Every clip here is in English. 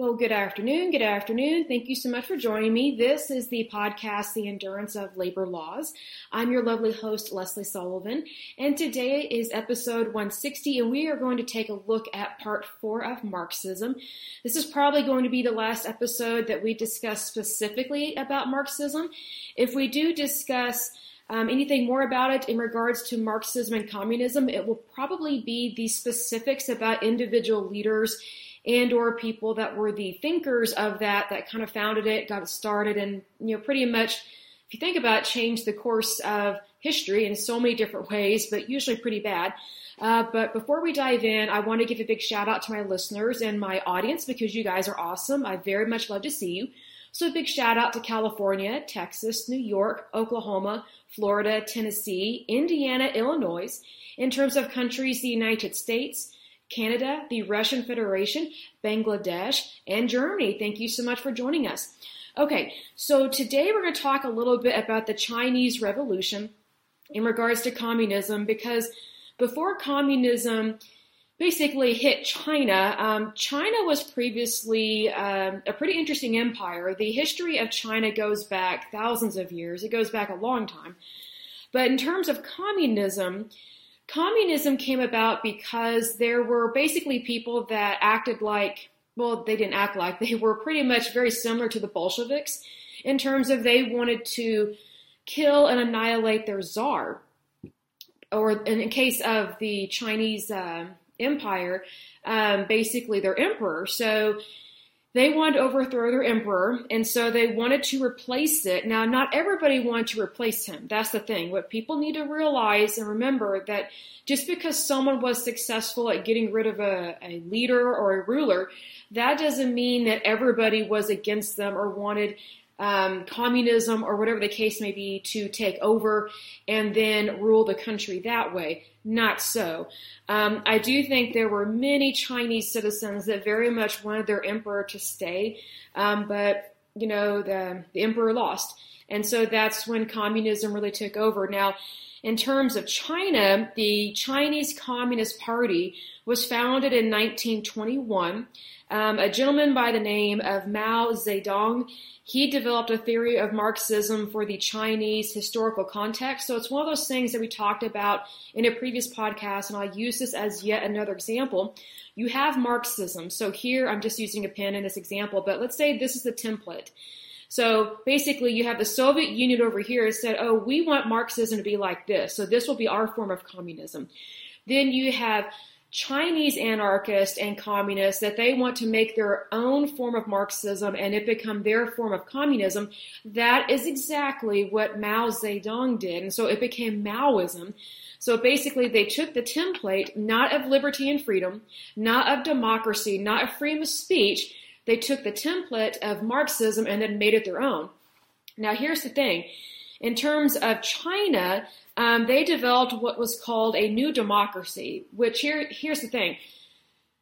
Well, good afternoon. Good afternoon. Thank you so much for joining me. This is the podcast, The Endurance of Labor Laws. I'm your lovely host, Lesley Sullivan, and today is episode 160, and we are going to take a look at part four of Marxism. This is probably going to be the last episode that we discuss specifically about Marxism. If we do discuss um, anything more about it in regards to Marxism and communism, it will probably be the specifics about individual leaders and or people that were the thinkers of that that kind of founded it, got it started, and you know pretty much, if you think about it, changed the course of history in so many different ways, but usually pretty bad. Uh, but before we dive in, I want to give a big shout out to my listeners and my audience because you guys are awesome. I very much love to see you. So a big shout out to California, Texas, New York, Oklahoma, Florida, Tennessee, Indiana, Illinois. In terms of countries, the United States, Canada, the Russian Federation, Bangladesh, and Germany. Thank you so much for joining us. Okay, so today we're going to talk a little bit about the Chinese Revolution in regards to communism because before communism basically hit China, um, China was previously um, a pretty interesting empire. The history of China goes back thousands of years, it goes back a long time. But in terms of communism, communism came about because there were basically people that acted like, well, they didn't act like, they were pretty much very similar to the Bolsheviks in terms of they wanted to kill and annihilate their czar. Or in case of the Chinese uh, empire, um, basically their emperor. So they wanted to overthrow their emperor, and so they wanted to replace it. Now, not everybody wanted to replace him. That's the thing. What people need to realize and remember that just because someone was successful at getting rid of a, a leader or a ruler, that doesn't mean that everybody was against them or wanted um, communism or whatever the case may be to take over and then rule the country that way. Not so. Um, I do think there were many Chinese citizens that very much wanted their emperor to stay, um, but you know the the emperor lost, and so that's when communism really took over. Now, in terms of China, the Chinese Communist Party was founded in 1921. Um, a gentleman by the name of Mao Zedong he developed a theory of Marxism for the Chinese historical context. So it's one of those things that we talked about in a previous podcast, and I'll use this as yet another example. You have Marxism. So here I'm just using a pen in this example, but let's say this is the template. So basically, you have the Soviet Union over here said, oh, we want Marxism to be like this. So this will be our form of communism. Then you have Chinese anarchists and communists that they want to make their own form of Marxism and it become their form of communism. That is exactly what Mao Zedong did. And so it became Maoism. So basically, they took the template not of liberty and freedom, not of democracy, not of freedom of speech. They took the template of Marxism and then made it their own. Now, here's the thing. In terms of China, um, they developed what was called a new democracy, which here, here's the thing.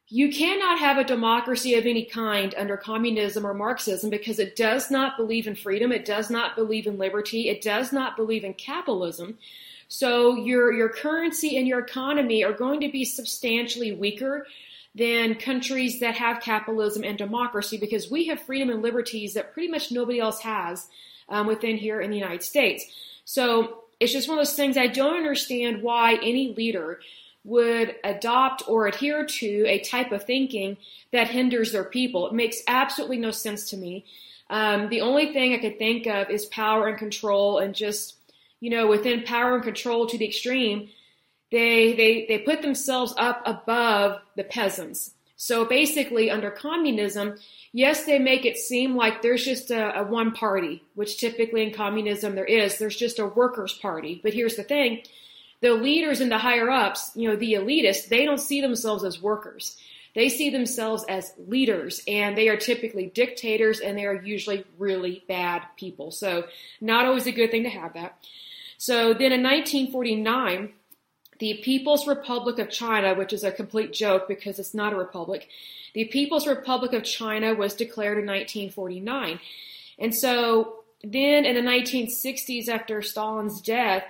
You cannot have a democracy of any kind under communism or Marxism because it does not believe in freedom. It does not believe in liberty. It does not believe in capitalism. So your, your currency and your economy are going to be substantially weaker than countries that have capitalism and democracy because we have freedom and liberties that pretty much nobody else has um, within here in the United States. So it's just one of those things I don't understand why any leader would adopt or adhere to a type of thinking that hinders their people. It makes absolutely no sense to me. Um, the only thing I could think of is power and control, and just you know, within power and control to the extreme, they they they put themselves up above the peasants. So basically, under communism, yes, they make it seem like there's just a, a, one party, which typically in communism there is. There's just a workers' party. But here's the thing the leaders and the higher ups, you know, the elitists, they don't see themselves as workers. They see themselves as leaders, and they are typically dictators, and they are usually really bad people. So, not always a good thing to have that. So, then in 1949, the People's Republic of China, which is a complete joke because it's not a republic, the People's Republic of China was declared in 1949. And so then in the 1960s, after Stalin's death,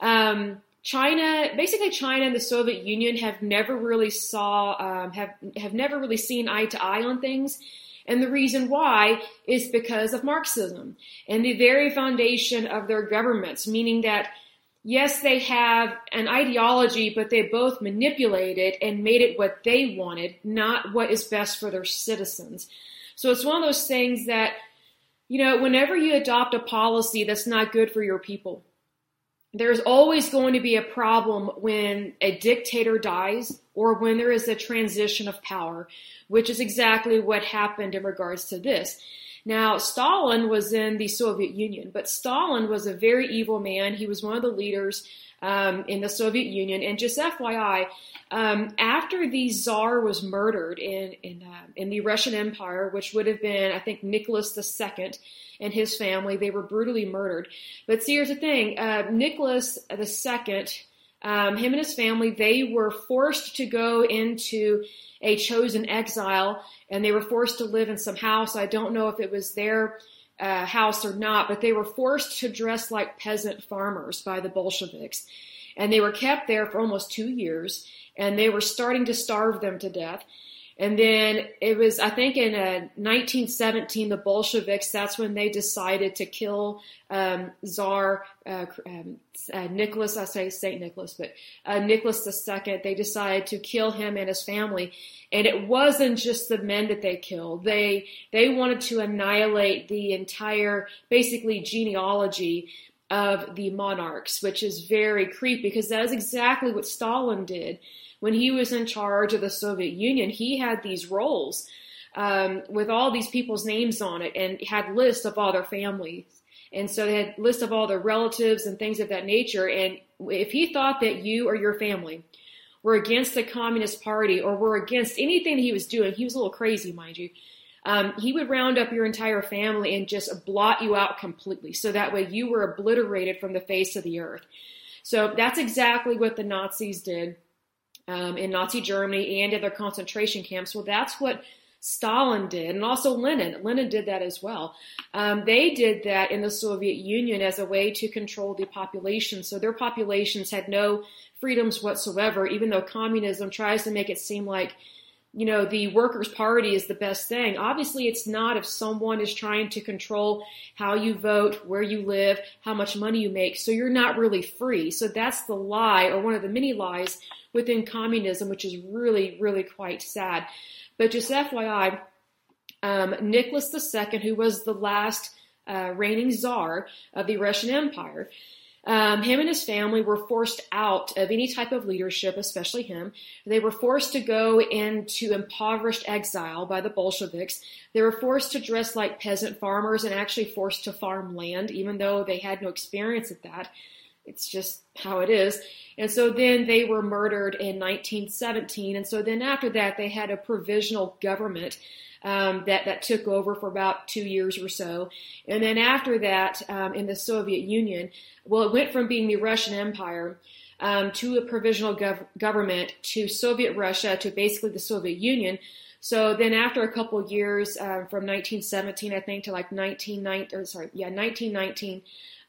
um, China, basically China and the Soviet Union have never really saw, um, have, have never really seen eye to eye on things. And the reason why is because of Marxism and the very foundation of their governments, meaning that yes, they have an ideology, but they both manipulated and made it what they wanted, not what is best for their citizens. So it's one of those things that, you know, whenever you adopt a policy that's not good for your people, there's always going to be a problem when a dictator dies or when there is a transition of power, which is exactly what happened in regards to this. Now, Stalin was in the Soviet Union, but Stalin was a very evil man. He was one of the leaders um, in the Soviet Union. And just FYI, um, after the Tsar was murdered in in, uh, in the Russian Empire, which would have been, I think, Nicholas II and his family, they were brutally murdered. But see, here's the thing: uh, Nicholas II, um, him and his family, they were forced to go into a chosen exile, and they were forced to live in some house. I don't know if it was their uh, house or not, but they were forced to dress like peasant farmers by the Bolsheviks. And they were kept there for almost two years, and they were starting to starve them to death. And then it was, I think, in uh, 1917, the Bolsheviks. That's when they decided to kill um, Tsar uh, um, uh, Nicholas. I say Saint Nicholas, but uh, Nicholas II. They decided to kill him and his family. And it wasn't just the men that they killed. They they wanted to annihilate the entire, basically, genealogy of the monarchs, which is very creepy because that is exactly what Stalin did when he was in charge of the Soviet Union, he had these rolls um, with all these people's names on it and had lists of all their families. And so they had lists of all their relatives and things of that nature. And if he thought that you or your family were against the Communist Party or were against anything that he was doing, he was a little crazy, mind you. Um, he would round up your entire family and just blot you out completely. So that way you were obliterated from the face of the earth. So that's exactly what the Nazis did um, in Nazi Germany and in their concentration camps. Well, that's what Stalin did, and also Lenin. Lenin did that as well. Um, they did that in the Soviet Union as a way to control the population. So their populations had no freedoms whatsoever, even though communism tries to make it seem like you know, the Workers' Party is the best thing. Obviously, it's not if someone is trying to control how you vote, where you live, how much money you make. So you're not really free. So that's the lie, or one of the many lies within communism, which is really, really quite sad. But just FYI, um, Nicholas II, who was the last uh, reigning czar of the Russian Empire, um, him and his family were forced out of any type of leadership, especially him. They were forced to go into impoverished exile by the Bolsheviks. They were forced to dress like peasant farmers and actually forced to farm land, even though they had no experience at that. It's just how it is. And so then they were murdered in 1917. And so then after that, they had a provisional government um, that that took over for about two years or so. And then after that, um, in the Soviet Union, well, it went from being the Russian Empire um, to a provisional gov- government to Soviet Russia to basically the Soviet Union. So then, after a couple years, uh, from 1917, I think, to like 1919, or sorry, yeah, 1919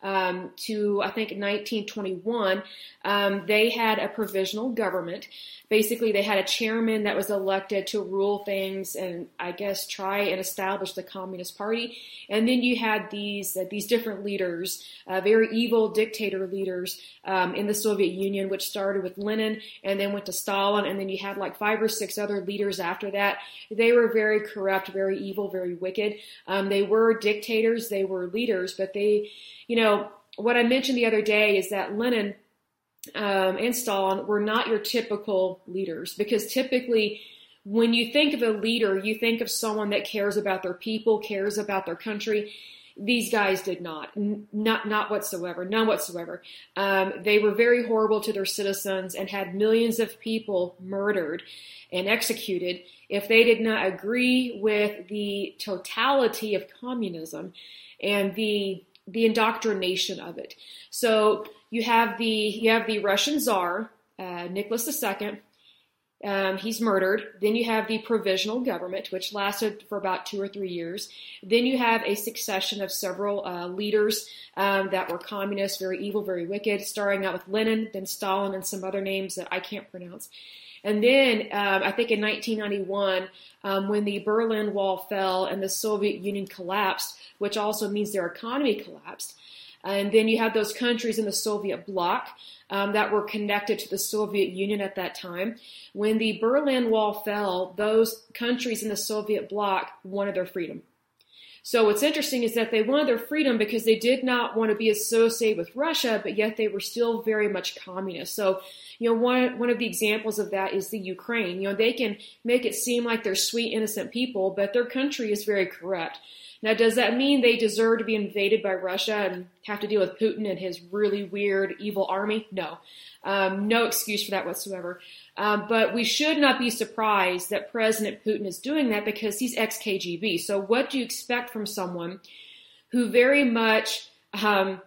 um, to I think 1921, um, they had a provisional government. Basically, they had a chairman that was elected to rule things and I guess try and establish the Communist Party. And then you had these uh, these different leaders, uh, very evil dictator leaders um, in the Soviet Union, which started with Lenin and then went to Stalin, and then you had like five or six other leaders after that. They were very corrupt, very evil, very wicked. Um, they were dictators, they were leaders, but they you know, what I mentioned the other day is that Lenin um, and Stalin were not your typical leaders because typically when you think of a leader, you think of someone that cares about their people, cares about their country. These guys did not, not, not whatsoever, none whatsoever. Um, they were very horrible to their citizens and had millions of people murdered and executed if they did not agree with the totality of communism and the the indoctrination of it. So you have the you have the Russian Tsar uh, Nicholas II. Um, he's murdered. Then you have the provisional government, which lasted for about two or three years. Then you have a succession of several uh, leaders um, that were communists, very evil, very wicked, starting out with Lenin, then Stalin, and some other names that I can't pronounce. And then um, I think in 1991, um, when the Berlin Wall fell and the Soviet Union collapsed, which also means their economy collapsed. And then you have those countries in the Soviet bloc um, that were connected to the Soviet Union at that time. When the Berlin Wall fell, those countries in the Soviet bloc wanted their freedom. So what's interesting is that they wanted their freedom because they did not want to be associated with Russia, but yet they were still very much communist. So, you know, one, one of the examples of that is the Ukraine. You know, they can make it seem like they're sweet, innocent people, but their country is very corrupt. Now, does that mean they deserve to be invaded by Russia and have to deal with Putin and his really weird, evil army? No. Um, no excuse for that whatsoever. Um, but we should not be surprised that President Putin is doing that because he's ex KGB. So, what do you expect from someone who very much um,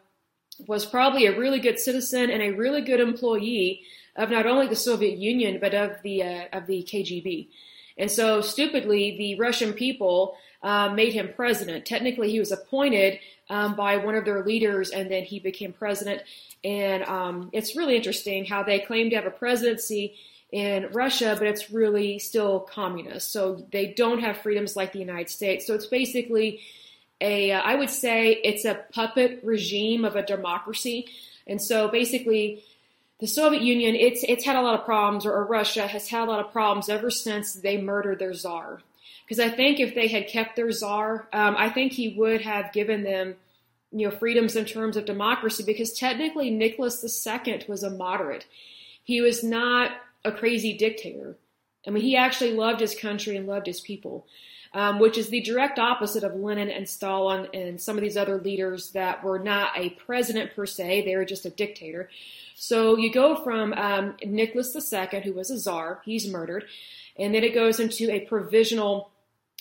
was probably a really good citizen and a really good employee of not only the Soviet Union but of the uh, of the KGB? And so, stupidly, the Russian people uh, made him president. Technically, he was appointed um, by one of their leaders, and then he became president. And um, it's really interesting how they claim to have a presidency in Russia, but it's really still communist. So they don't have freedoms like the United States. So it's basically a, uh, I would say it's a puppet regime of a democracy. And so basically, the Soviet Union, it's it's had a lot of problems, or, or Russia has had a lot of problems ever since they murdered their czar. Because I think if they had kept their czar, um, I think he would have given them, you know, freedoms in terms of democracy. Because technically, Nicholas II was a moderate. He was not a crazy dictator. I mean, he actually loved his country and loved his people, um, which is the direct opposite of Lenin and Stalin and some of these other leaders that were not a president per se; they were just a dictator. So you go from um, Nicholas II, who was a czar, he's murdered, and then it goes into a provisional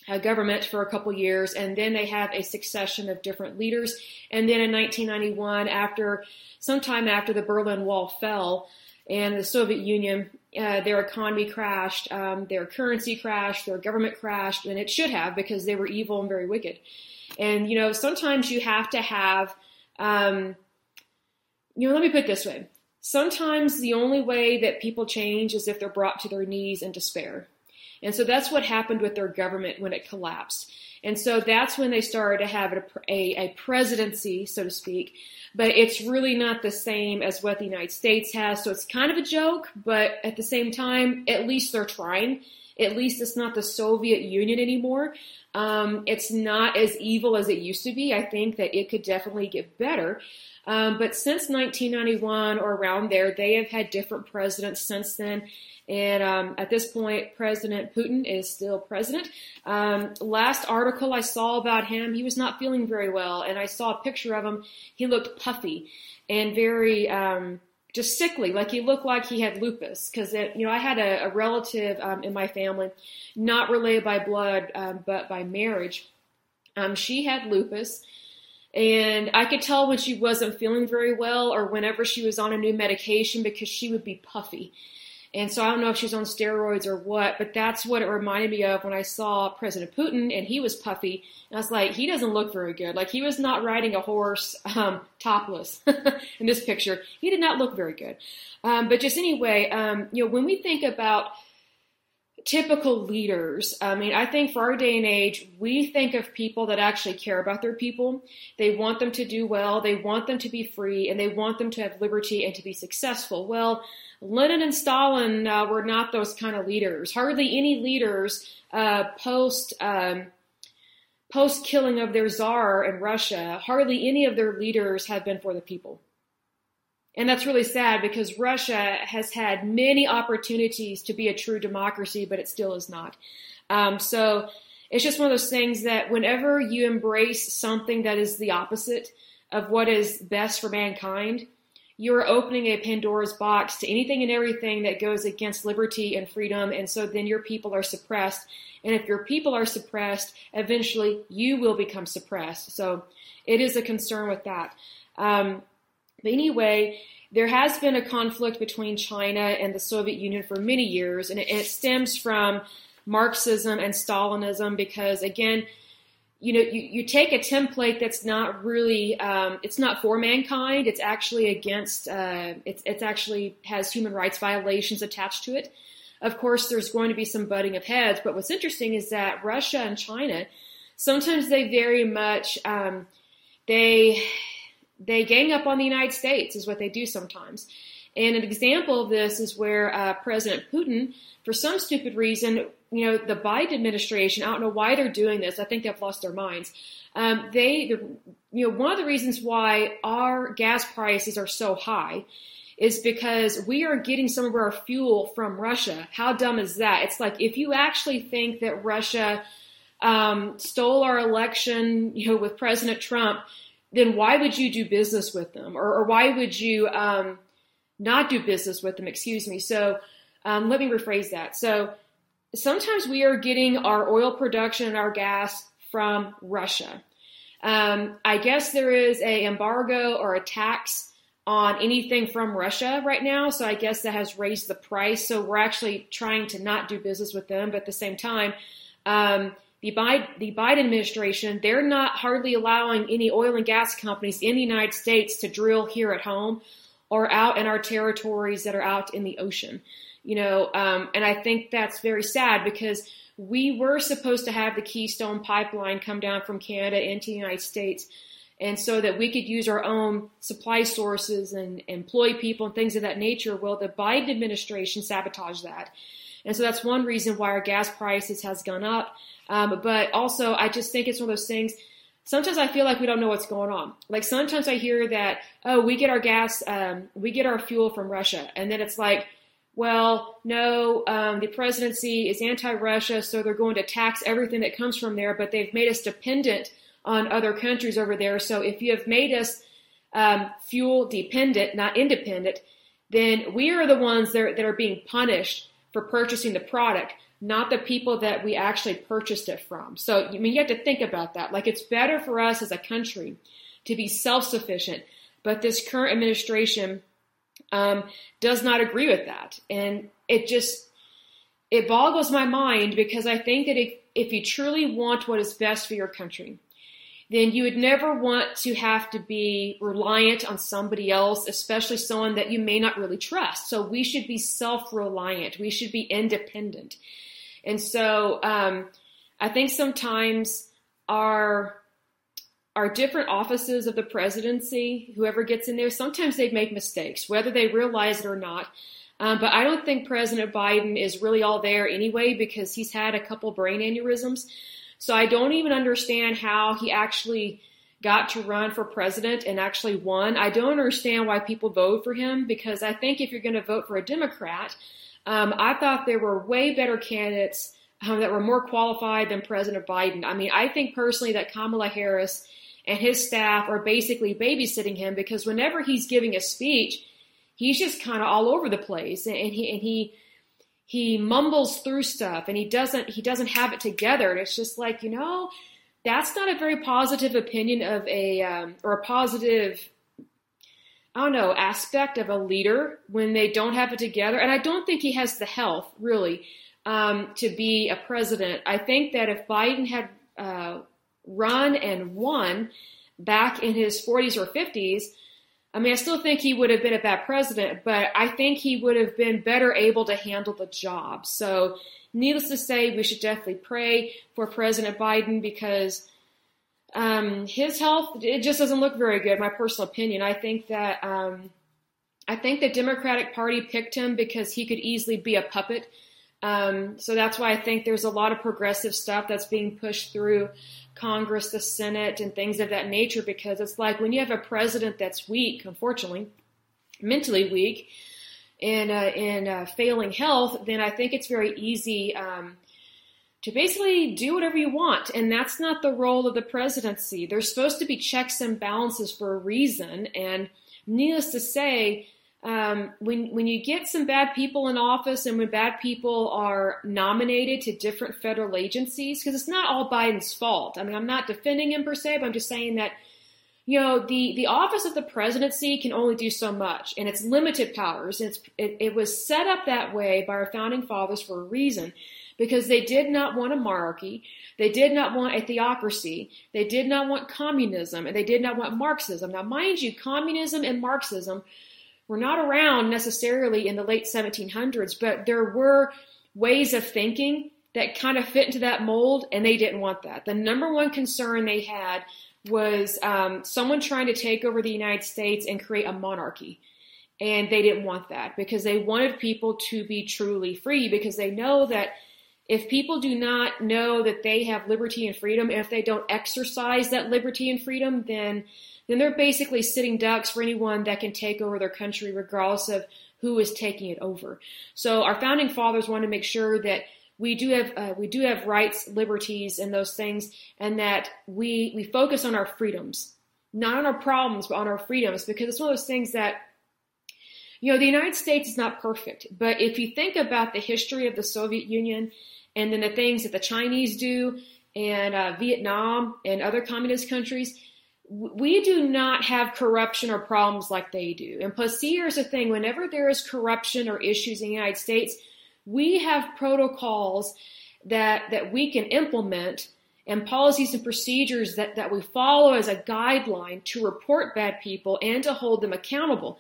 uh, government for a couple years, and then they have a succession of different leaders. And then in 1991, after sometime after the Berlin Wall fell and the Soviet Union, uh, their economy crashed, um, their currency crashed, their government crashed, and it should have because they were evil and very wicked. And you know, sometimes you have to have, um, you know, let me put it this way. Sometimes the only way that people change is if they're brought to their knees in despair. And so that's what happened with their government when it collapsed. And so that's when they started to have a, a, a, presidency, so to speak. But it's really not the same as what the United States has. So it's kind of a joke, but at the same time, at least they're trying. At least it's not the Soviet Union anymore. Um, it's not as evil as it used to be. I think that it could definitely get better. Um, but since 1991 or around there, they have had different presidents since then. And um, at this point, President Putin is still president. Um, last article I saw about him, he was not feeling very well, and I saw a picture of him. He looked puffy and very um, just sickly, like he looked like he had lupus. Because you know, I had a, a relative um, in my family, not related by blood, um, but by marriage. Um, she had lupus. And I could tell when she wasn't feeling very well or whenever she was on a new medication because she would be puffy. And so I don't know if she's on steroids or what, but that's what it reminded me of when I saw President Putin and he was puffy. And I was like, he doesn't look very good. Like he was not riding a horse um, topless in this picture. He did not look very good. Um, but just anyway, um, you know, when we think about typical leaders, I mean, I think for our day and age, we think of people that actually care about their people. They want them to do well, they want them to be free, and they want them to have liberty and to be successful. Well, Lenin and Stalin uh, were not those kind of leaders. Hardly any leaders uh, post um, post killing of their czar in Russia. Hardly any of their leaders have been for the people. And that's really sad because Russia has had many opportunities to be a true democracy, but it still is not. Um, so it's just one of those things that whenever you embrace something that is the opposite of what is best for mankind, you're opening a Pandora's box to anything and everything that goes against liberty and freedom. And so then your people are suppressed. And if your people are suppressed, eventually you will become suppressed. So it is a concern with that. Um, but anyway, there has been a conflict between China and the Soviet Union for many years, and it, stems from Marxism and Stalinism because, again, you know, you, you take a template that's not really, um, it's not for mankind. It's actually against, uh, it's, it's actually has human rights violations attached to it. Of course, there's going to be some butting of heads, but what's interesting is that Russia and China, sometimes they very much, um, they, they gang up on the United States is what they do sometimes. And an example of this is where uh, President Putin, for some stupid reason, you know, the Biden administration, I don't know why they're doing this. I think they've lost their minds. Um, they, you know, one of the reasons why our gas prices are so high is because we are getting some of our fuel from Russia. How dumb is that? It's like if you actually think that Russia um, stole our election, you know, with President Trump, then why would you do business with them, or, or why would you um, not do business with them? Excuse me. So um, let me rephrase that. So sometimes we are getting our oil production and our gas from Russia. Um, I guess there is a embargo or a tax on anything from Russia right now, so I guess that has raised the price. So we're actually trying to not do business with them, but at the same time, um, the Biden, administration, they're not hardly allowing any oil and gas companies in the United States to drill here at home or out in our territories that are out in the ocean you know, um, and I think that's very sad because we were supposed to have the Keystone pipeline come down from Canada into the United States. And so that we could use our own supply sources and employ people and things of that nature. Well, the Biden administration sabotaged that. And so that's one reason why our gas prices has gone up. Um, but also, I just think it's one of those things. Sometimes I feel like we don't know what's going on. Like sometimes I hear that, oh, we get our gas, um, we get our fuel from Russia. And then it's like, well, no, um, the presidency is anti-Russia, so they're going to tax everything that comes from there, but they've made us dependent on other countries over there. So if you have made us um, fuel dependent, not independent, then we are the ones that are, that are being punished for purchasing the product, not the people that we actually purchased it from. So I mean, you have to think about that. Like it's better for us as a country to be self-sufficient, but this current administration um, does not agree with that. And it just, it boggles my mind because I think that if, if you truly want what is best for your country, then you would never want to have to be reliant on somebody else, especially someone that you may not really trust. So we should be self-reliant. We should be independent. And so um, I think sometimes our our different offices of the presidency, whoever gets in there, sometimes they make mistakes, whether they realize it or not. Um, but I don't think President Biden is really all there anyway because he's had a couple brain aneurysms. So I don't even understand how he actually got to run for president and actually won. I don't understand why people vote for him because I think if you're going to vote for a Democrat, um, I thought there were way better candidates um, that were more qualified than President Biden. I mean, I think personally that Kamala Harris and his staff are basically babysitting him because whenever he's giving a speech, he's just kind of all over the place and, he and he he mumbles through stuff and he doesn't he doesn't have it together. And it's just like you know that's not a very positive opinion of a um, or a positive I don't know aspect of a leader when they don't have it together. And I don't think he has the health really um, to be a president. I think that if Biden had uh, run and won back in his 40s or 50s, I mean, I still think he would have been a bad president, but I think he would have been better able to handle the job. So, needless to say, we should definitely pray for President Biden because um, his health it just doesn't look very good. My personal opinion. I think that um, I think the Democratic Party picked him because he could easily be a puppet um, so that's why I think there's a lot of progressive stuff that's being pushed through Congress, the Senate, and things of that nature because it's like when you have a president that's weak, unfortunately, mentally weak, and uh, in uh, failing health, then I think it's very easy um, to basically do whatever you want. And that's not the role of the presidency. There's supposed to be checks and balances for a reason. And needless to say, um, when when you get some bad people in office and when bad people are nominated to different federal agencies, because it's not all Biden's fault. I mean, I'm not defending him per se, but I'm just saying that, you know, the, the office of the presidency can only do so much and it's limited powers. It's, it, it was set up that way by our founding fathers for a reason because they did not want a monarchy. They did not want a theocracy. They did not want communism and they did not want Marxism. Now, mind you, communism and Marxism were not around necessarily in the late 1700s, but there were ways of thinking that kind of fit into that mold and they didn't want that. The number one concern they had was um, someone trying to take over the United States and create a monarchy. And they didn't want that because they wanted people to be truly free because they know that if people do not know that they have liberty and freedom, if they don't exercise that liberty and freedom, then then they're basically sitting ducks for anyone that can take over their country, regardless of who is taking it over. So our founding fathers wanted to make sure that we do have uh, we do have rights, liberties, and those things, and that we we focus on our freedoms, not on our problems, but on our freedoms, because it's one of those things that you know the United States is not perfect, but if you think about the history of the Soviet Union and then the things that the Chinese do and uh, Vietnam and other communist countries, we do not have corruption or problems like they do. And plus, here's the thing: whenever there is corruption or issues in the United States we have protocols that that we can implement and policies and procedures that, that we follow as a guideline to report bad people and to hold them accountable.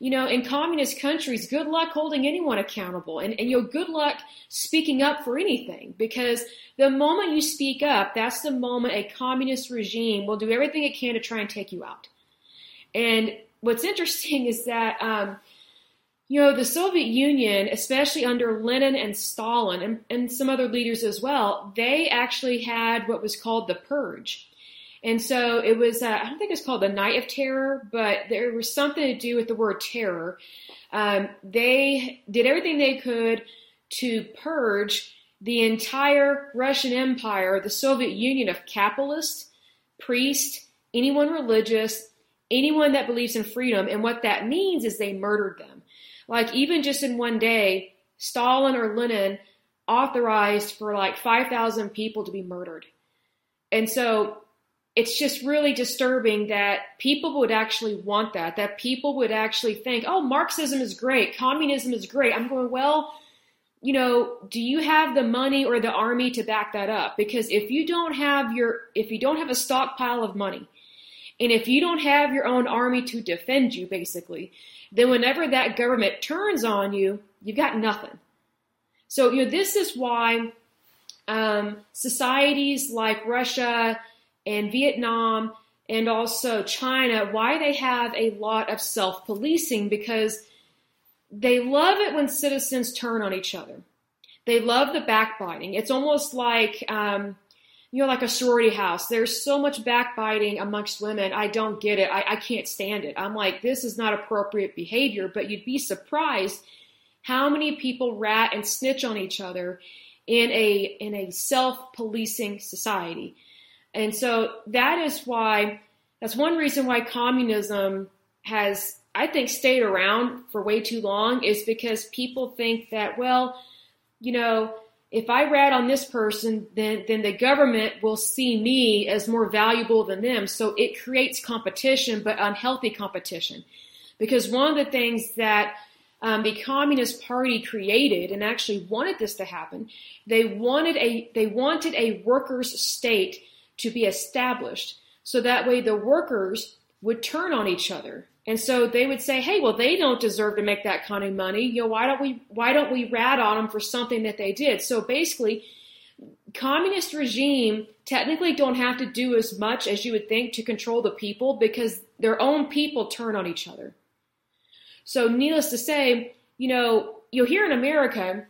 You know, in communist countries, good luck holding anyone accountable and, and you know, good luck speaking up for anything because the moment you speak up, that's the moment a communist regime will do everything it can to try and take you out. And what's interesting is that, um, you know, the Soviet Union, especially under Lenin and Stalin and, and some other leaders as well, they actually had what was called the Purge. And so it was, uh, I don't think it's called the Night of Terror, but there was something to do with the word terror. Um, they did everything they could to purge the entire Russian Empire, the Soviet Union of capitalists, priests, anyone religious, anyone that believes in freedom. And what that means is they murdered them. Like even just in one day, Stalin or Lenin authorized for like 5,000 people to be murdered. And so it's just really disturbing that people would actually want that, that people would actually think, oh, Marxism is great, communism is great. I'm going, well, you know, do you have the money or the army to back that up? Because if you don't have your, if you don't have a stockpile of money, and if you don't have your own army to defend you, basically, then whenever that government turns on you, you've got nothing. So, you know, this is why um, societies like Russia and Vietnam and also China, why they have a lot of self policing because they love it when citizens turn on each other. They love the backbiting. It's almost like, um, you know, like a sorority house. There's so much backbiting amongst women. I don't get it. I, I can't stand it. I'm like, this is not appropriate behavior, but you'd be surprised how many people rat and snitch on each other in a, in a self-policing society. And so that is why, that's one reason why communism has, I think, stayed around for way too long is because people think that, well, you know, if I rat on this person, then, then the government will see me as more valuable than them. So it creates competition, but unhealthy competition. Because one of the things that um, the Communist Party created and actually wanted this to happen, they wanted a, they wanted a workers' state to be established. So that way the workers would turn on each other. And so they would say, "Hey, well, they don't deserve to make that kind of money. You know, why don't we why don't we rat on them for something that they did?" So basically, communist regime technically don't have to do as much as you would think to control the people because their own people turn on each other. So, needless to say, you know, you know, here in America,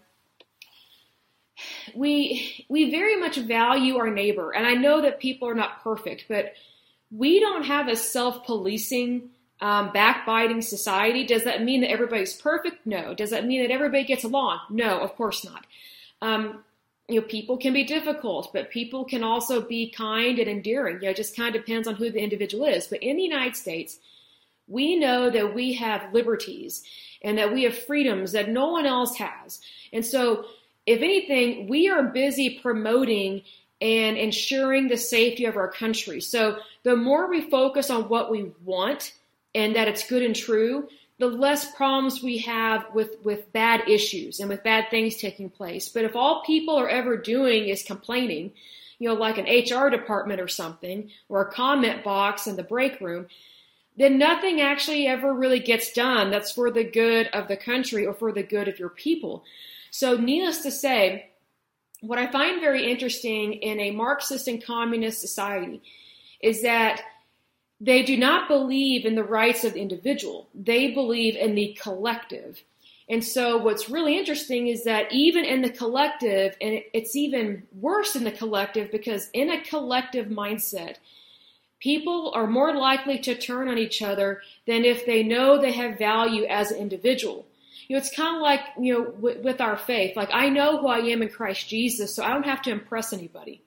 we we very much value our neighbor, and I know that people are not perfect, but we don't have a self-policing um, backbiting society. Does that mean that everybody's perfect? No. Does that mean that everybody gets along? No, of course not. Um, you know, people can be difficult, but people can also be kind and endearing. You know, it just kind of depends on who the individual is. But in the United States, we know that we have liberties and that we have freedoms that no one else has. And so, if anything, we are busy promoting and ensuring the safety of our country. So the more we focus on what we want and that it's good and true, the less problems we have with, with bad issues and with bad things taking place. But if all people are ever doing is complaining, you know, like an HR department or something, or a comment box in the break room, then nothing actually ever really gets done that's for the good of the country or for the good of your people. So, needless to say, what I find very interesting in a Marxist and communist society is that they do not believe in the rights of the individual. They believe in the collective. And so what's really interesting is that even in the collective, and it's even worse in the collective because in a collective mindset, people are more likely to turn on each other than if they know they have value as an individual. You know, it's kind of like, you know, with, with our faith. Like, I know who I am in Christ Jesus, so I don't have to impress anybody.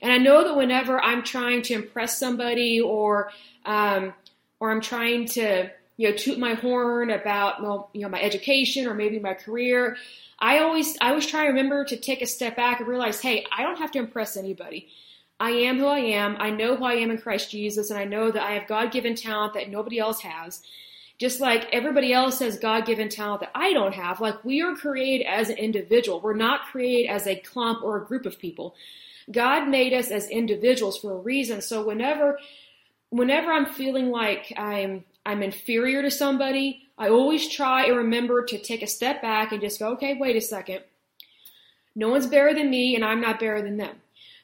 And I know that whenever I'm trying to impress somebody or um, or I'm trying to you know toot my horn about well, you know my education or maybe my career, I always I always try to remember to take a step back and realize, hey, I don't have to impress anybody. I am who I am. I know who I am in Christ Jesus, and I know that I have God given talent that nobody else has. Just like everybody else has God given talent that I don't have, like we are created as an individual. We're not created as a clump or a group of people. God made us as individuals for a reason. So whenever whenever I'm feeling like I'm I'm inferior to somebody, I always try and remember to take a step back and just go, okay, wait a second. No one's better than me and I'm not better than them.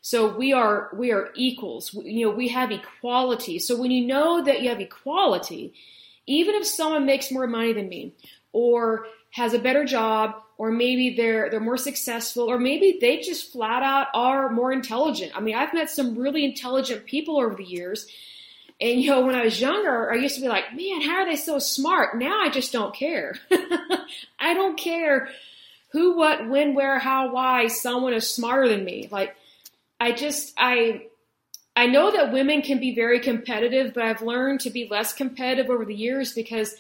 So we are we are equals. You know, we have equality. So when you know that you have equality, even if someone makes more money than me or has a better job or maybe they're they're more successful or maybe they just flat out are more intelligent. I mean, I've met some really intelligent people over the years. And you know, when I was younger, I used to be like, "Man, how are they so smart?" Now I just don't care. I don't care who, what, when, where, how, why someone is smarter than me. Like I just I I know that women can be very competitive, but I've learned to be less competitive over the years because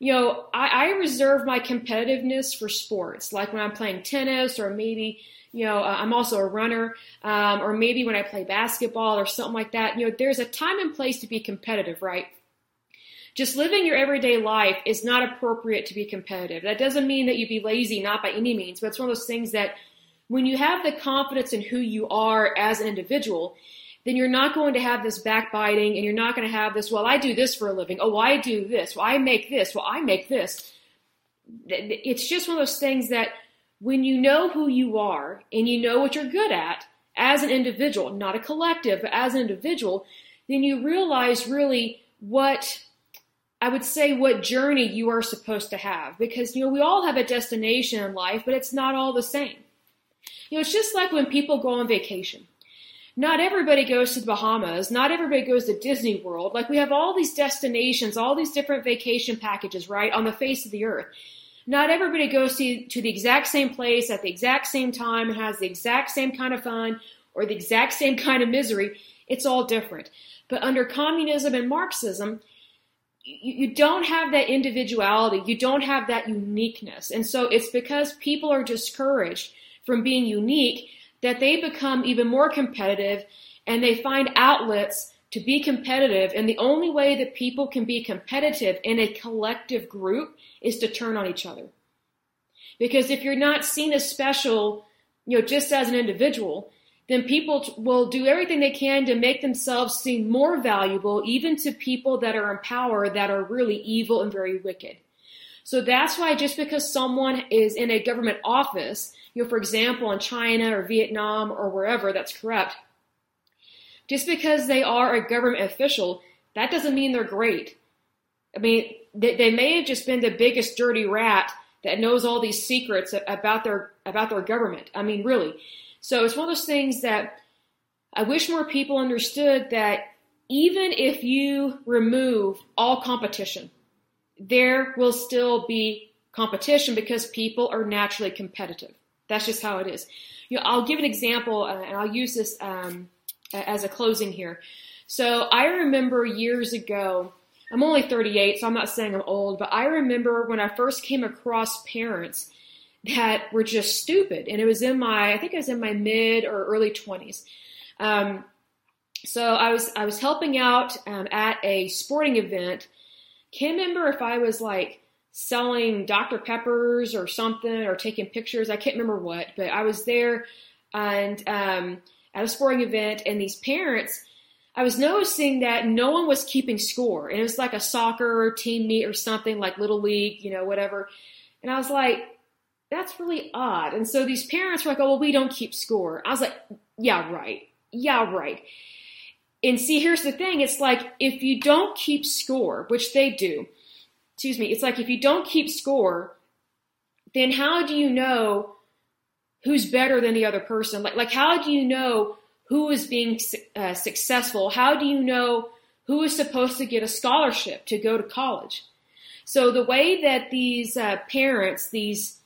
you know, I, I reserve my competitiveness for sports, like when I'm playing tennis or maybe, you know, uh, I'm also a runner, um, or maybe when I play basketball or something like that. You know, there's a time and place to be competitive, right? Just living your everyday life is not appropriate to be competitive. That doesn't mean that you be lazy, not by any means, but it's one of those things that when you have the confidence in who you are as an individual, then you're not going to have this backbiting and you're not going to have this, well, I do this for a living. Oh, I do this. Well, I make this. Well, I make this. It's just one of those things that when you know who you are and you know what you're good at as an individual, not a collective, but as an individual, then you realize really what I would say what journey you are supposed to have because you know we all have a destination in life, but it's not all the same. You know, it's just like when people go on vacation not everybody goes to the Bahamas. Not everybody goes to Disney World. Like we have all these destinations, all these different vacation packages, right, on the face of the earth. Not everybody goes to, to the exact same place at the exact same time and has the exact same kind of fun or the exact same kind of misery. It's all different. But under communism and Marxism, you, you don't have that individuality. You don't have that uniqueness. And so it's because people are discouraged from being unique that they become even more competitive and they find outlets to be competitive. And the only way that people can be competitive in a collective group is to turn on each other. Because if you're not seen as special, you know, just as an individual, then people will do everything they can to make themselves seem more valuable, even to people that are in power that are really evil and very wicked. So that's why just because someone is in a government office you know, for example, in China or Vietnam or wherever that's corrupt, just because they are a government official, that doesn't mean they're great. I mean, they, they may have just been the biggest dirty rat that knows all these secrets about their about their government. I mean, really. So it's one of those things that I wish more people understood that even if you remove all competition, there will still be competition because people are naturally competitive. That's just how it is. You know, I'll give an example, uh, and I'll use this um, as a closing here. So I remember years ago. I'm only 38, so I'm not saying I'm old, but I remember when I first came across parents that were just stupid. And it was in my, I think I was in my mid or early 20s. Um, so I was I was helping out um, at a sporting event. Can't remember if I was like selling Dr. Peppers or something or taking pictures. I can't remember what, but I was there and um, at a sporting event, and these parents. I was noticing that no one was keeping score, and it was like a soccer team meet or something, like little league, you know, whatever. And I was like, that's really odd. And so these parents were like, oh, well, we don't keep score. I was like, yeah, right. Yeah, right. And see, here's the thing it's like if you don't keep score, which they do, excuse me, it's like if you don't keep score, then how do you know who's better than the other person? Like, like how do you know who is being uh, successful? How do you know who is supposed to get a scholarship to go to college? So the way that these uh, parents, these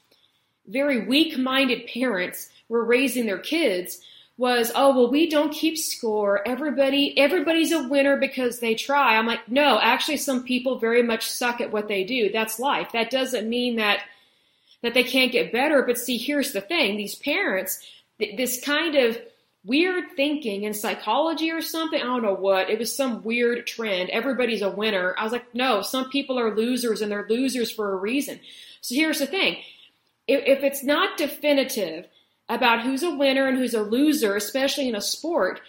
very weak-minded parents, were raising their kids was, oh, well, we don't keep score. Everybody, everybody's a winner because they try. I'm like, no, actually, some people very much suck at what they do. That's life. That doesn't mean that, that they can't get better. But see, here's the thing. These parents, th- this kind of weird thinking in psychology or something, I don't know what, it was some weird trend. Everybody's a winner. I was like, no, some people are losers and they're losers for a reason. So here's the thing. If, if it's not definitive, about who's a winner and who's a loser, especially in a sport,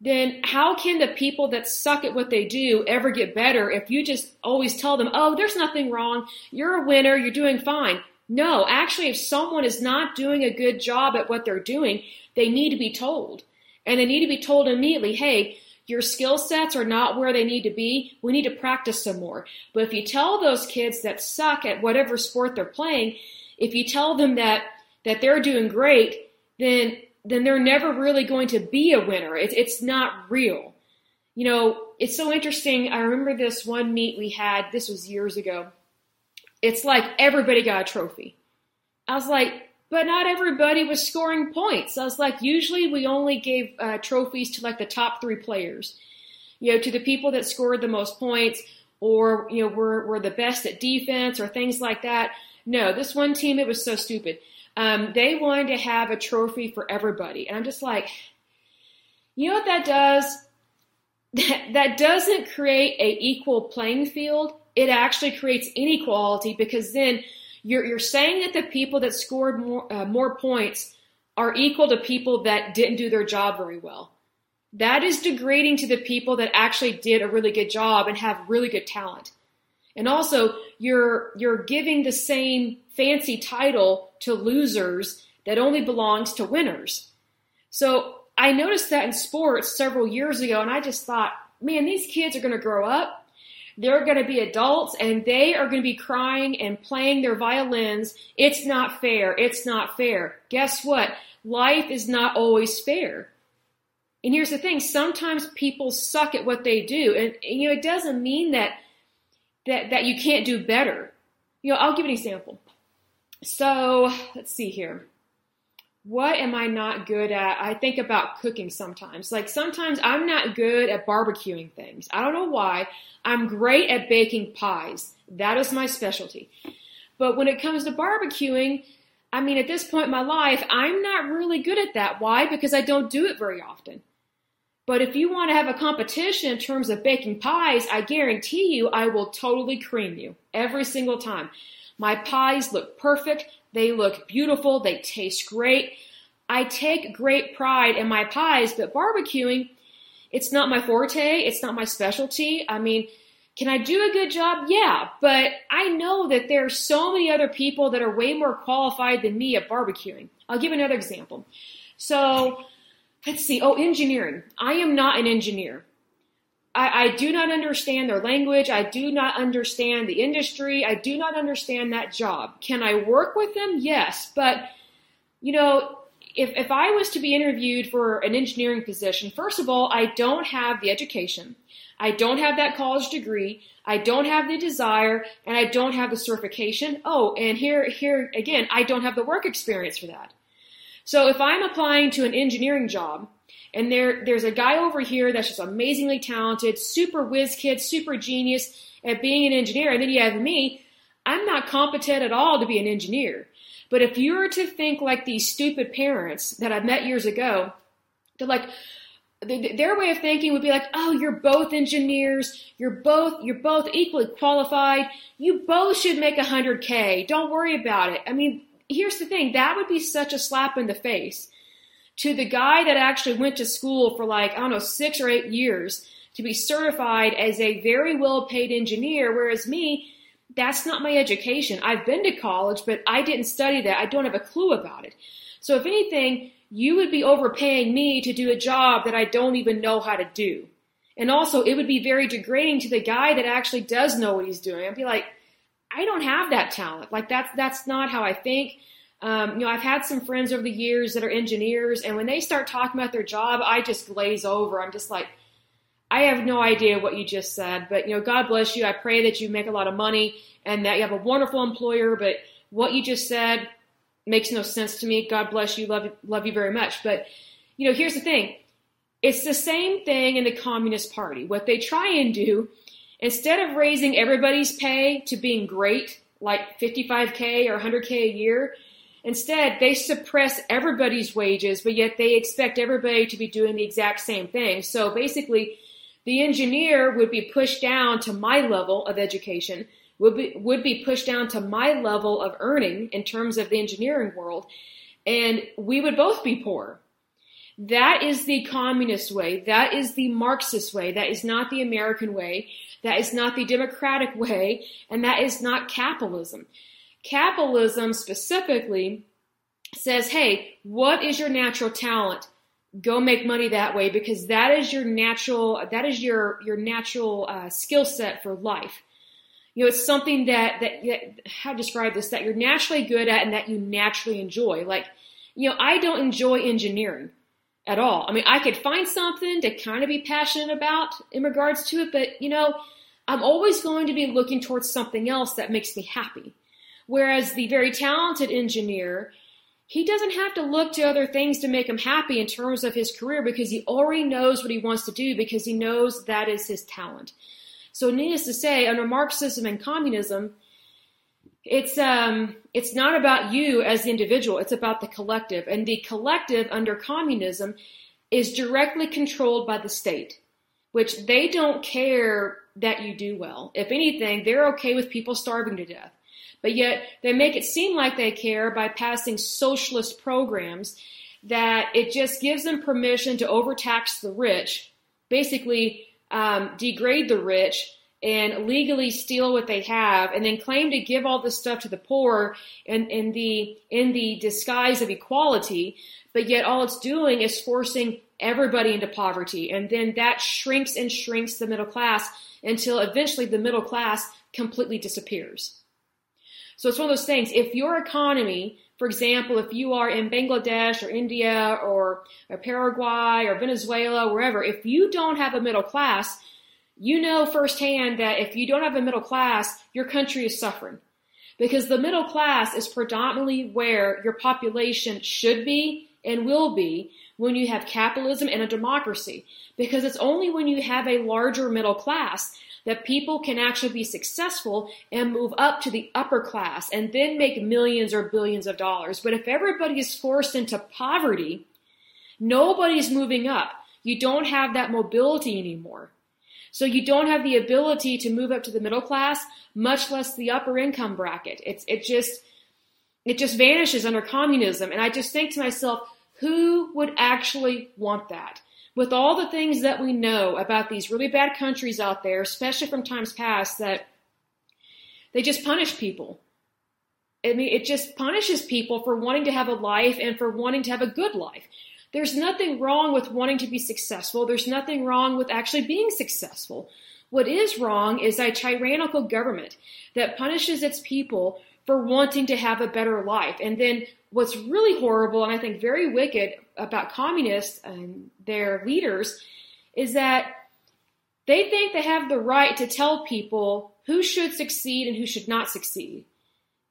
then how can the people that suck at what they do ever get better if you just always tell them, oh, there's nothing wrong, you're a winner, you're doing fine? No, actually, if someone is not doing a good job at what they're doing, they need to be told. And they need to be told immediately, hey, your skill sets are not where they need to be. We need to practice some more. But if you tell those kids that suck at whatever sport they're playing, if you tell them that that they're doing great, then then they're never really going to be a winner. It's it's not real. You know, it's so interesting. I remember this one meet we had. This was years ago. It's like everybody got a trophy. I was like, but not everybody was scoring points. I was like, usually we only gave uh, trophies to like the top three players. You know, to the people that scored the most points, or you know, were were the best at defense, or things like that. No, this one team, it was so stupid. Um, they wanted to have a trophy for everybody. And I'm just like, you know what that does? That, that doesn't create a equal playing field. It actually creates inequality because then you're, you're saying that the people that scored more, uh, more points are equal to people that didn't do their job very well. That is degrading to the people that actually did a really good job and have really good talent. And also, you're you're giving the same fancy title to losers that only belongs to winners. So I noticed that in sports several years ago, and I just thought, man, these kids are going to grow up. They're going to be adults and they are going to be crying and playing their violins. It's not fair. It's not fair. Guess what? Life is not always fair. And here's the thing sometimes people suck at what they do. And, you know, it doesn't mean that that, that you can't do better. You know, I'll give an example. So let's see here. What am I not good at? I think about cooking sometimes. Like sometimes I'm not good at barbecuing things. I don't know why. I'm great at baking pies. That is my specialty. But when it comes to barbecuing, I mean, at this point in my life, I'm not really good at that. Why? Because I don't do it very often. But if you want to have a competition in terms of baking pies, I guarantee you I will totally cream you every single time. My pies look perfect. They look beautiful. They taste great. I take great pride in my pies, but barbecuing, it's not my forte. It's not my specialty. I mean, can I do a good job? Yeah, but I know that there are so many other people that are way more qualified than me at barbecuing. I'll give another example. So, let's see. Oh, engineering. I am not an engineer. I, I, do not understand their language. I do not understand the industry. I do not understand that job. Can I work with them? Yes. But, you know, if, if I was to be interviewed for an engineering position, first of all, I don't have the education. I don't have that college degree. I don't have the desire and I don't have the certification. Oh, and here, here again, I don't have the work experience for that. So if I'm applying to an engineering job and there, there's a guy over here that's just amazingly talented, super whiz kid, super genius at being an engineer, and then you have me, I'm not competent at all to be an engineer. But if you were to think like these stupid parents that I met years ago, they're like, their way of thinking would be like, oh, you're both engineers, you're both you're both equally qualified, you both should make 100k. Don't worry about it. I mean, here's the thing, that would be such a slap in the face to the guy that actually went to school for like, I don't know, 6 or 8 years to be certified as a very well-paid engineer whereas me, that's not my education. I've been to college, but I didn't study that. I don't have a clue about it. So if anything, you would be overpaying me to do a job that I don't even know how to do. And also, it would be very degrading to the guy that actually does know what he's doing. I'd be like, I don't have that talent. Like that's that's not how I think. Um, you know, I've had some friends over the years that are engineers, and when they start talking about their job, I just glaze over. I'm just like, I have no idea what you just said, but you know, God bless you. I pray that you make a lot of money and that you have a wonderful employer. But what you just said, makes no sense to me. God bless you. Love you, love you very much. But, you know, here's the thing. It's the same thing in the Communist Party. What they try and do, instead of raising everybody's pay to being great, like 55K or 100K a year, instead they suppress everybody's wages, but yet they expect everybody to be doing the exact same thing. So basically, the engineer would be pushed down to my level of education would be, would be pushed down to my level of earning in terms of the engineering world, and we would both be poor. That is the communist way. That is the Marxist way. That is not the American way. That is not the democratic way. And that is not capitalism. Capitalism specifically says, hey, what is your natural talent? Go make money that way because that is your natural, that is your, your natural uh, skill set for life you know, it's something that, that, that, how to describe this, that you're naturally good at and that you naturally enjoy. Like, you know, I don't enjoy engineering at all. I mean, I could find something to kind of be passionate about in regards to it, but, you know, I'm always going to be looking towards something else that makes me happy. Whereas the very talented engineer, he doesn't have to look to other things to make him happy in terms of his career because he already knows what he wants to do because he knows that is his talent. So, needless to say, under Marxism and communism, it's um, it's not about you as the individual; it's about the collective, and the collective under communism is directly controlled by the state, which they don't care that you do well. If anything, they're okay with people starving to death. But yet they make it seem like they care by passing socialist programs that it just gives them permission to overtax the rich, basically um, degrade the rich and legally steal what they have and then claim to give all this stuff to the poor in, in the in the disguise of equality but yet all it's doing is forcing everybody into poverty and then that shrinks and shrinks the middle class until eventually the middle class completely disappears so it's one of those things if your economy for example, if you are in Bangladesh or India or, or Paraguay or Venezuela, wherever, if you don't have a middle class, you know firsthand that if you don't have a middle class, your country is suffering. Because the middle class is predominantly where your population should be and will be when you have capitalism and a democracy. Because it's only when you have a larger middle class that people can actually be successful and move up to the upper class and then make millions or billions of dollars. But if everybody is forced into poverty, nobody's moving up. You don't have that mobility anymore. So you don't have the ability to move up to the middle class, much less the upper income bracket. It's, it just, it just vanishes under communism. And I just think to myself, who would actually want that? With all the things that we know about these really bad countries out there, especially from times past, that they just punish people. I mean, it just punishes people for wanting to have a life and for wanting to have a good life. There's nothing wrong with wanting to be successful. There's nothing wrong with actually being successful. What is wrong is a tyrannical government that punishes its people for wanting to have a better life. And then what's really horrible and I think very wicked about communists and their leaders is that they think they have the right to tell people who should succeed and who should not succeed.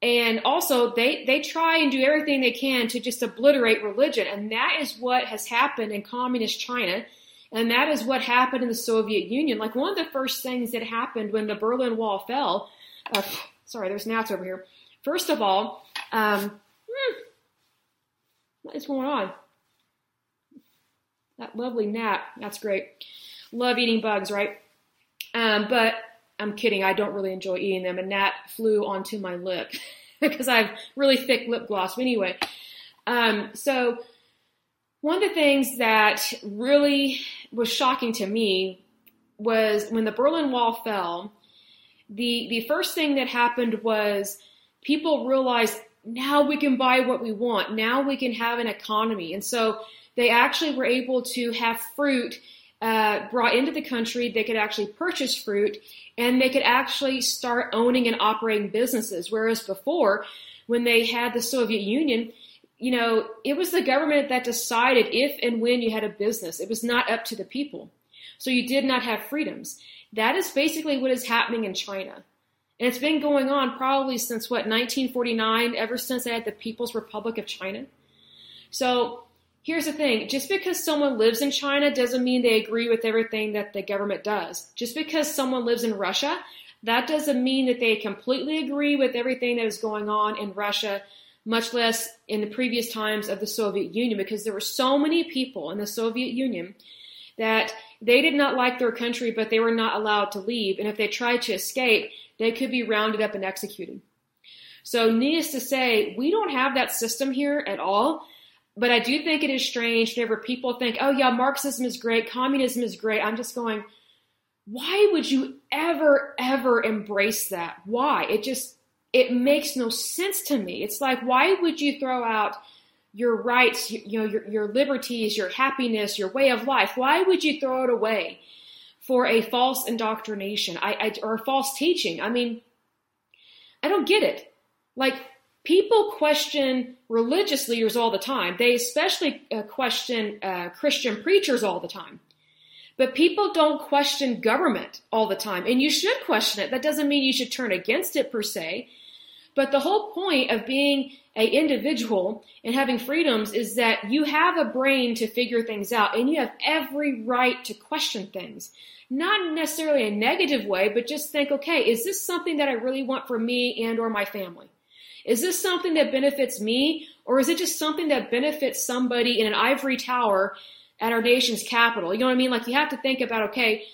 And also, they, they try and do everything they can to just obliterate religion. And that is what has happened in communist China. And that is what happened in the Soviet Union. Like one of the first things that happened when the Berlin Wall fell, uh, sorry, there's gnats over here. First of all, um, What is going on? That lovely gnat. That's great. Love eating bugs, right? Um, but I'm kidding. I don't really enjoy eating them. A gnat flew onto my lip because I have really thick lip gloss. But anyway, um, so one of the things that really was shocking to me was when the Berlin Wall fell. The the first thing that happened was people realized now we can buy what we want. Now we can have an economy, and so they actually were able to have fruit uh, brought into the country. They could actually purchase fruit and they could actually start owning and operating businesses. Whereas before, when they had the Soviet Union, you know, it was the government that decided if and when you had a business. It was not up to the people. So you did not have freedoms. That is basically what is happening in China. And it's been going on probably since what, 1949, ever since they had the People's Republic of China. So here's the thing just because someone lives in China doesn't mean they agree with everything that the government does. Just because someone lives in Russia, that doesn't mean that they completely agree with everything that is going on in Russia, much less in the previous times of the Soviet Union, because there were so many people in the Soviet Union that they did not like their country, but they were not allowed to leave. And if they tried to escape, they could be rounded up and executed. So, needless to say, we don't have that system here at all. But I do think it is strange whenever people think, oh, yeah, Marxism is great, communism is great. I'm just going, why would you ever, ever embrace that? Why? It just, it makes no sense to me. It's like, why would you throw out your rights, you know, your, your liberties, your happiness, your way of life? Why would you throw it away for a false indoctrination I, I, or a false teaching? I mean, I don't get it. Like, people question religious leaders all the time. They especially uh, question uh, Christian preachers all the time. But people don't question government all the time. And you should question it. That doesn't mean you should turn against it per se. But the whole point of being a individual and having freedoms is that you have a brain to figure things out and you have every right to question things. Not necessarily a negative way, but just think, okay, is this something that I really want for me and or my family? Is this something that benefits me, or is it just something that benefits somebody in an ivory tower at our nation's capital? You know what I mean? Like you have to think about, okay,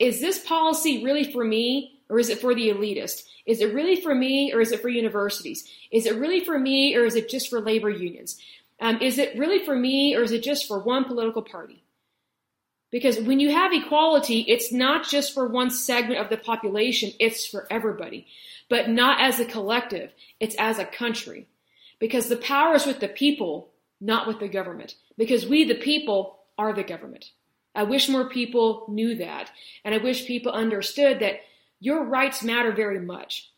is this policy really for me, or is it for the elitist? Is it really for me, or is it for universities? Is it really for me, or is it just for labor unions? Um, is it really for me, or is it just for one political party? Because when you have equality, it's not just for one segment of the population, it's for everybody but not as a collective. It's as a country. Because the power is with the people, not with the government. Because we, the people, are the government. I wish more people knew that. And I wish people understood that your rights matter very much.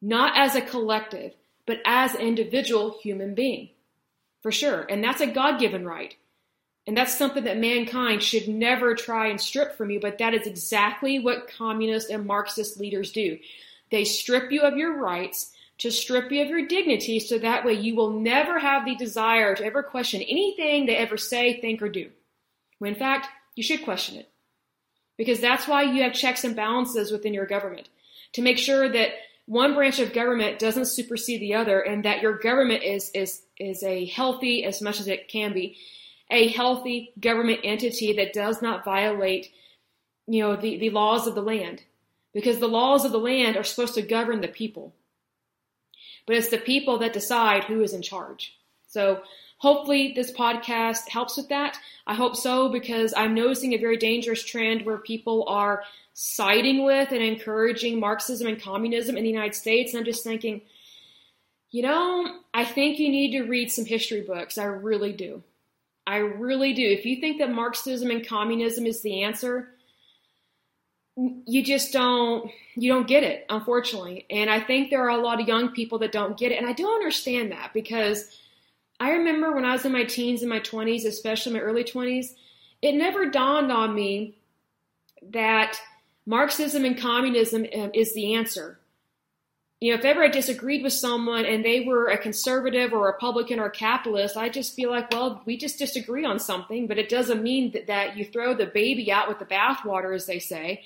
Not as a collective, but as an individual human being. For sure. And that's a God given right. And that's something that mankind should never try and strip from you, but that is exactly what communist and Marxist leaders do. They strip you of your rights to strip you of your dignity so that way you will never have the desire to ever question anything they ever say, think, or do. When in fact, you should question it. Because that's why you have checks and balances within your government. To make sure that one branch of government doesn't supersede the other and that your government is, is, is a healthy, as much as it can be, a healthy government entity that does not violate, you know, the, the laws of the land because the laws of the land are supposed to govern the people. But it's the people that decide who is in charge. So hopefully this podcast helps with that. I hope so because I'm noticing a very dangerous trend where people are siding with and encouraging Marxism and communism in the United States. And I'm just thinking, you know, I think you need to read some history books. I really do. I really do. If you think that Marxism and communism is the answer, you just don't you don't get it unfortunately and i think there are a lot of young people that don't get it and i don't understand that because i remember when i was in my teens and my 20s especially my early 20s it never dawned on me that marxism and communism um, is the answer you know if ever i disagreed with someone and they were a conservative or a republican or a capitalist i just feel like well we just disagree on something but it doesn't mean that, that you throw the baby out with the bathwater as they say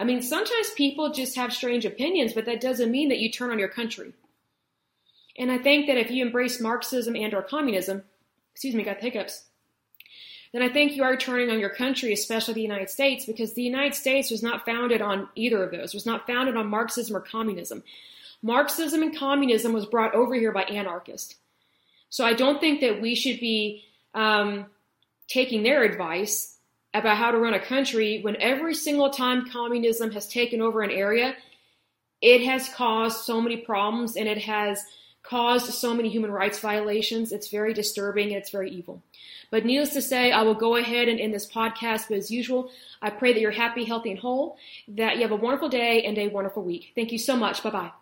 I mean, sometimes people just have strange opinions, but that doesn't mean that you turn on your country. And I think that if you embrace Marxism and or communism, excuse me, got hiccups, then I think you are turning on your country, especially the United States, because the United States was not founded on either of those. It was not founded on Marxism or communism. Marxism and communism was brought over here by anarchists. So I don't think that we should be um, taking their advice about how to run a country when every single time communism has taken over an area, it has caused so many problems and it has caused so many human rights violations. It's very disturbing and it's very evil. But needless to say, I will go ahead and end this podcast. But as usual, I pray that you're happy, healthy, and whole, that you have a wonderful day and a wonderful week. Thank you so much. Bye bye.